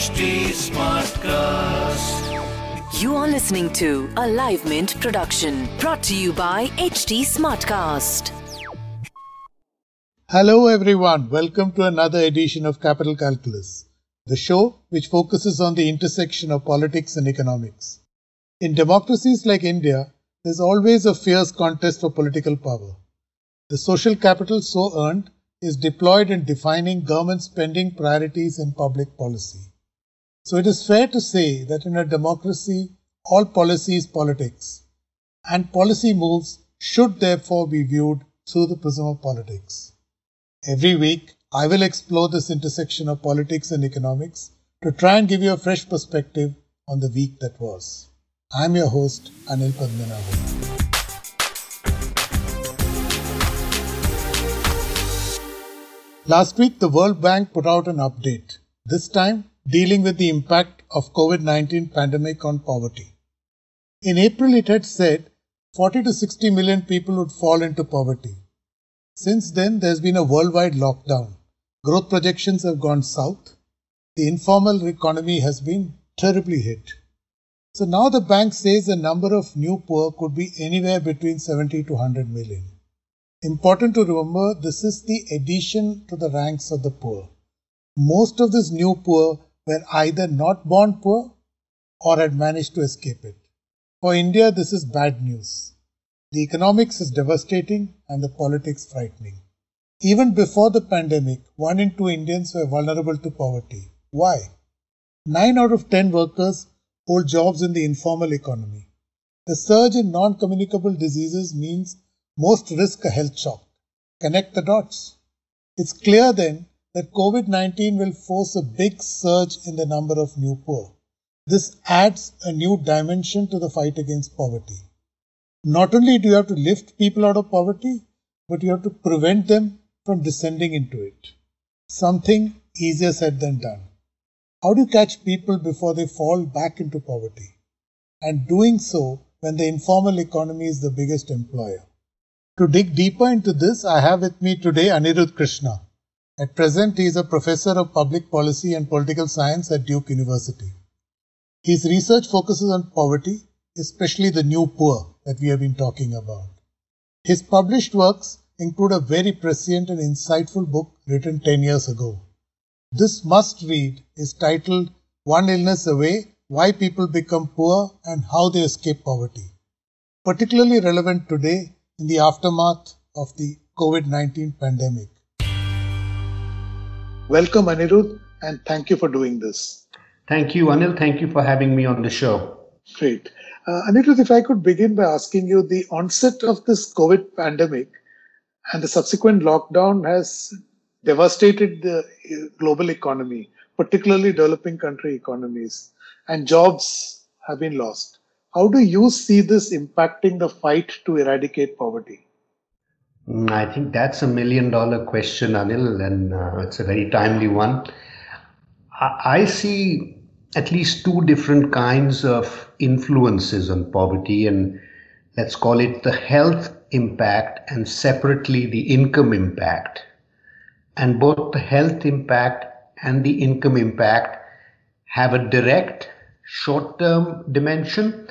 HT Smartcast. You are listening to a Live Mint production brought to you by HT Smartcast. Hello, everyone. Welcome to another edition of Capital Calculus the show which focuses on the intersection of politics and economics. In democracies like India, there's always a fierce contest for political power. The social capital so earned is deployed in defining government spending priorities and public policy. So it is fair to say that in a democracy, all policy is politics, and policy moves should therefore be viewed through the prism of politics. Every week, I will explore this intersection of politics and economics to try and give you a fresh perspective on the week that was. I am your host, Anil Padmanabhan. Last week, the World Bank put out an update, this time dealing with the impact of COVID-19 pandemic on poverty. In April, it had said 40 to 60 million people would fall into poverty. Since then, there's been a worldwide lockdown growth projections have gone south. The informal economy has been terribly hit. So now the bank says the number of new poor could be anywhere between 70 to 100 million. Important to remember this is the addition to the ranks of the poor. Most of these new poor were either not born poor or had managed to escape it. For India, this is bad news. The economics is devastating and the politics frightening. Even before the pandemic, one in two Indians were vulnerable to poverty. Why? 9 out of 10 workers hold jobs in the informal economy. The surge in non communicable diseases means most risk a health shock. Connect the dots. It's clear then that COVID 19 will force a big surge in the number of new poor. This adds a new dimension to the fight against poverty. Not only do you have to lift people out of poverty, but you have to prevent them from descending into it. Something easier said than done. How do you catch people before they fall back into poverty? And doing so when the informal economy is the biggest employer. To dig deeper into this, I have with me today Anirudh Krishna. At present, he is a professor of public policy and political science at Duke University. His research focuses on poverty, especially the new poor that we have been talking about. His published works include a very prescient and insightful book written 10 years ago. This must read is titled One Illness Away Why People Become Poor and How They Escape Poverty. Particularly relevant today in the aftermath of the COVID 19 pandemic. Welcome, Anirudh, and thank you for doing this. Thank you, Anil. Thank you for having me on the show. Great. Uh, Anirudh, if I could begin by asking you the onset of this COVID pandemic and the subsequent lockdown has devastated the uh, global economy, particularly developing country economies, and jobs have been lost. How do you see this impacting the fight to eradicate poverty? Mm, I think that's a million dollar question, Anil, and uh, it's a very timely one. I, I see at least two different kinds of influences on poverty, and let's call it the health impact and separately the income impact. And both the health impact and the income impact have a direct short term dimension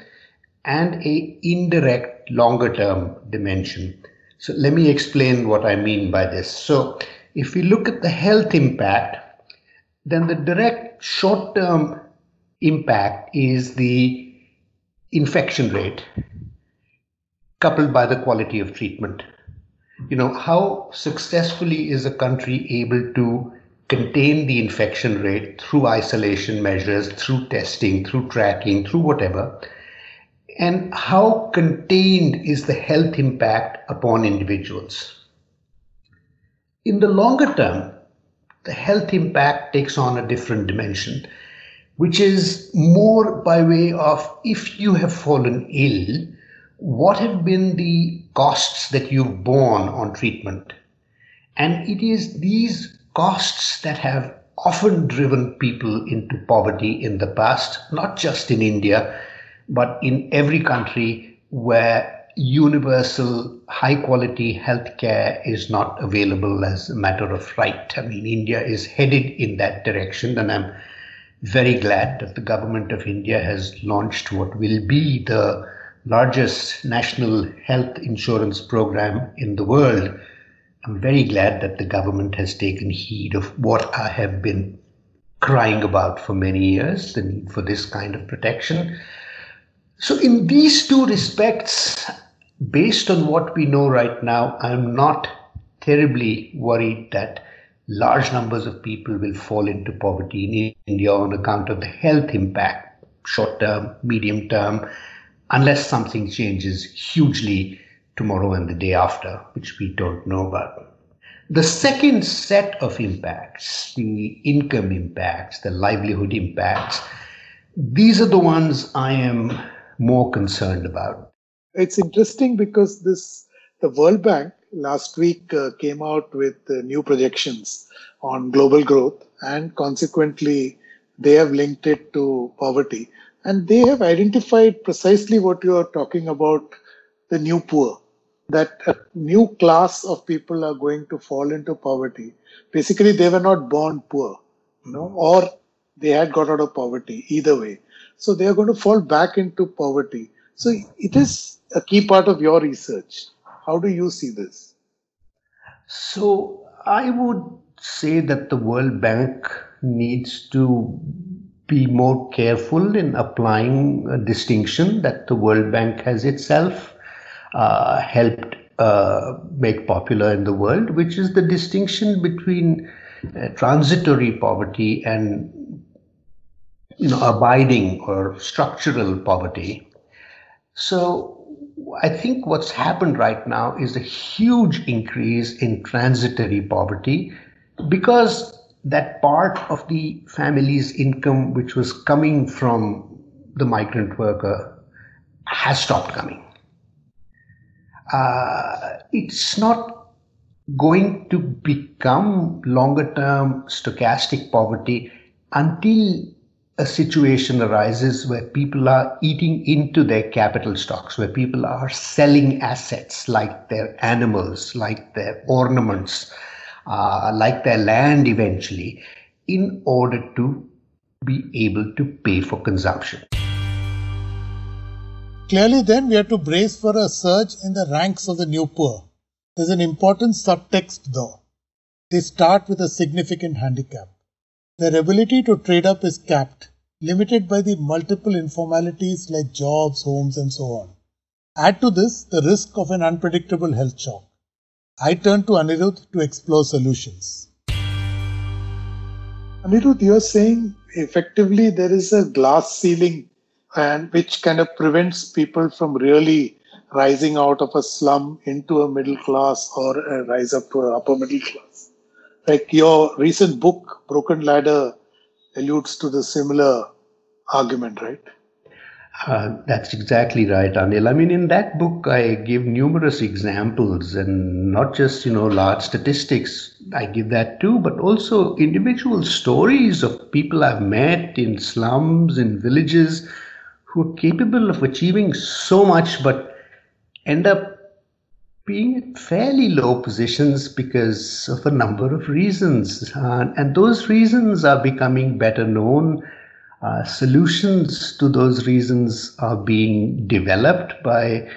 and a indirect longer term dimension. So let me explain what I mean by this. So if we look at the health impact, then the direct short term impact is the infection rate coupled by the quality of treatment. You know, how successfully is a country able to contain the infection rate through isolation measures, through testing, through tracking, through whatever? And how contained is the health impact upon individuals? In the longer term, the health impact takes on a different dimension, which is more by way of if you have fallen ill, what have been the costs that you've borne on treatment? And it is these costs that have often driven people into poverty in the past, not just in India, but in every country where universal high quality healthcare is not available as a matter of right. I mean, India is headed in that direction, and I'm very glad that the government of India has launched what will be the largest national health insurance program in the world. I'm very glad that the government has taken heed of what I have been crying about for many years the need for this kind of protection. So, in these two respects, based on what we know right now, I'm not terribly worried that large numbers of people will fall into poverty in India on account of the health impact, short term, medium term, unless something changes hugely tomorrow and the day after, which we don't know about. The second set of impacts, the income impacts, the livelihood impacts, these are the ones I am more concerned about. It's interesting because this the World Bank last week uh, came out with uh, new projections on global growth and consequently they have linked it to poverty. And they have identified precisely what you are talking about the new poor that a new class of people are going to fall into poverty. Basically they were not born poor you know or they had got out of poverty either way so they are going to fall back into poverty. So it is a key part of your research. How do you see this? So i would say that the world bank needs to be more careful in applying a distinction that the world bank has itself uh, helped uh, make popular in the world, which is the distinction between uh, transitory poverty and you know abiding or structural poverty. So I think what's happened right now is a huge increase in transitory poverty because that part of the family's income which was coming from the migrant worker has stopped coming uh, it's not going to become longer term stochastic poverty until a situation arises where people are eating into their capital stocks, where people are selling assets like their animals, like their ornaments, uh, like their land eventually, in order to be able to pay for consumption. Clearly, then, we have to brace for a surge in the ranks of the new poor. There's an important subtext, though. They start with a significant handicap. Their ability to trade up is capped, limited by the multiple informalities like jobs, homes, and so on. Add to this the risk of an unpredictable health shock. I turn to Anirudh to explore solutions. Anirudh, you're saying effectively there is a glass ceiling and which kind of prevents people from really rising out of a slum into a middle class or a rise up to an upper middle class. Like your recent book, Broken Ladder, alludes to the similar argument, right? Uh, that's exactly right, Anil. I mean, in that book, I give numerous examples and not just, you know, large statistics. I give that too, but also individual stories of people I've met in slums, in villages, who are capable of achieving so much but end up being at fairly low positions because of a number of reasons. Uh, and those reasons are becoming better known. Uh, solutions to those reasons are being developed by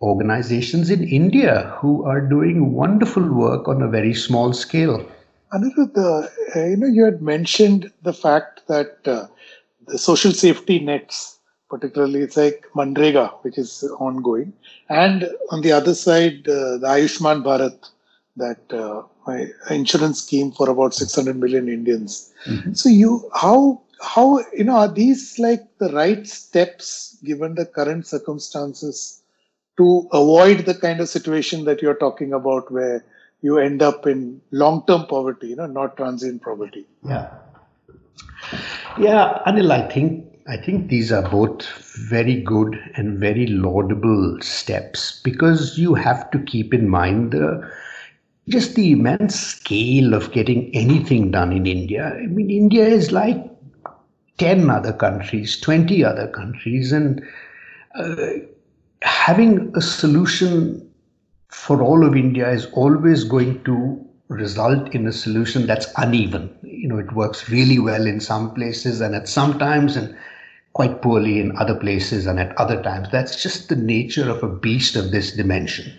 organizations in India who are doing wonderful work on a very small scale. Anirudh, uh, you know, you had mentioned the fact that uh, the social safety nets particularly it's like Manrega, which is ongoing, and on the other side, uh, the Ayushman Bharat, that uh, insurance scheme for about 600 million Indians. Mm-hmm. So you, how, how, you know, are these like the right steps given the current circumstances to avoid the kind of situation that you're talking about where you end up in long term poverty, you know, not transient poverty. Yeah. Yeah, Anil, I think I think these are both very good and very laudable steps because you have to keep in mind the just the immense scale of getting anything done in India. I mean, India is like 10 other countries, 20 other countries, and uh, having a solution for all of India is always going to result in a solution that's uneven. You know, it works really well in some places and at some times, and quite poorly in other places and at other times. That's just the nature of a beast of this dimension.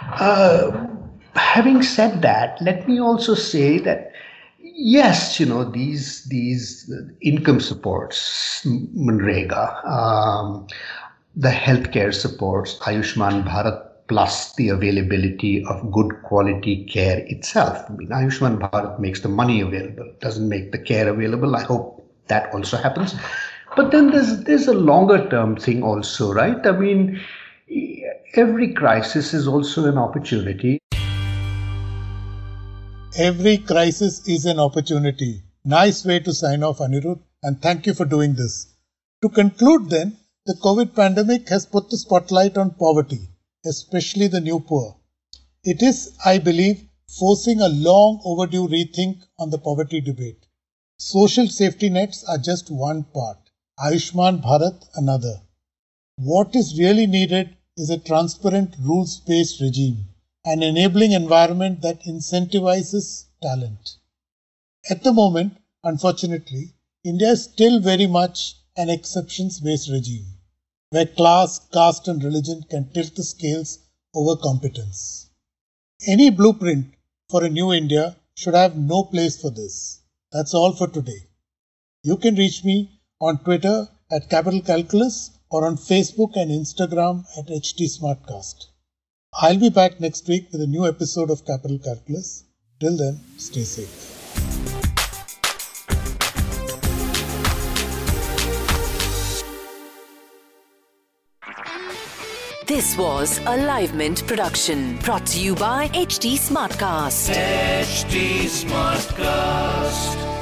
Uh, having said that, let me also say that yes, you know these these income supports, Manrega, um, the healthcare supports, Ayushman Bharat plus the availability of good quality care itself. I mean, Ayushman Bharat makes the money available, doesn't make the care available. I hope that also happens. But then there's there's a longer term thing also, right? I mean, every crisis is also an opportunity. Every crisis is an opportunity. Nice way to sign off, Anirudh, and thank you for doing this. To conclude, then, the COVID pandemic has put the spotlight on poverty, especially the new poor. It is, I believe, forcing a long overdue rethink on the poverty debate. Social safety nets are just one part. Ayushman Bharat another. What is really needed is a transparent rules based regime, an enabling environment that incentivizes talent. At the moment, unfortunately, India is still very much an exceptions based regime, where class, caste, and religion can tilt the scales over competence. Any blueprint for a new India should have no place for this. That's all for today. You can reach me on Twitter at Capital Calculus or on Facebook and Instagram at HT Smartcast. I'll be back next week with a new episode of Capital Calculus. Till then, stay safe. This was a Livemint production brought to you by HT Smartcast. HT Smartcast.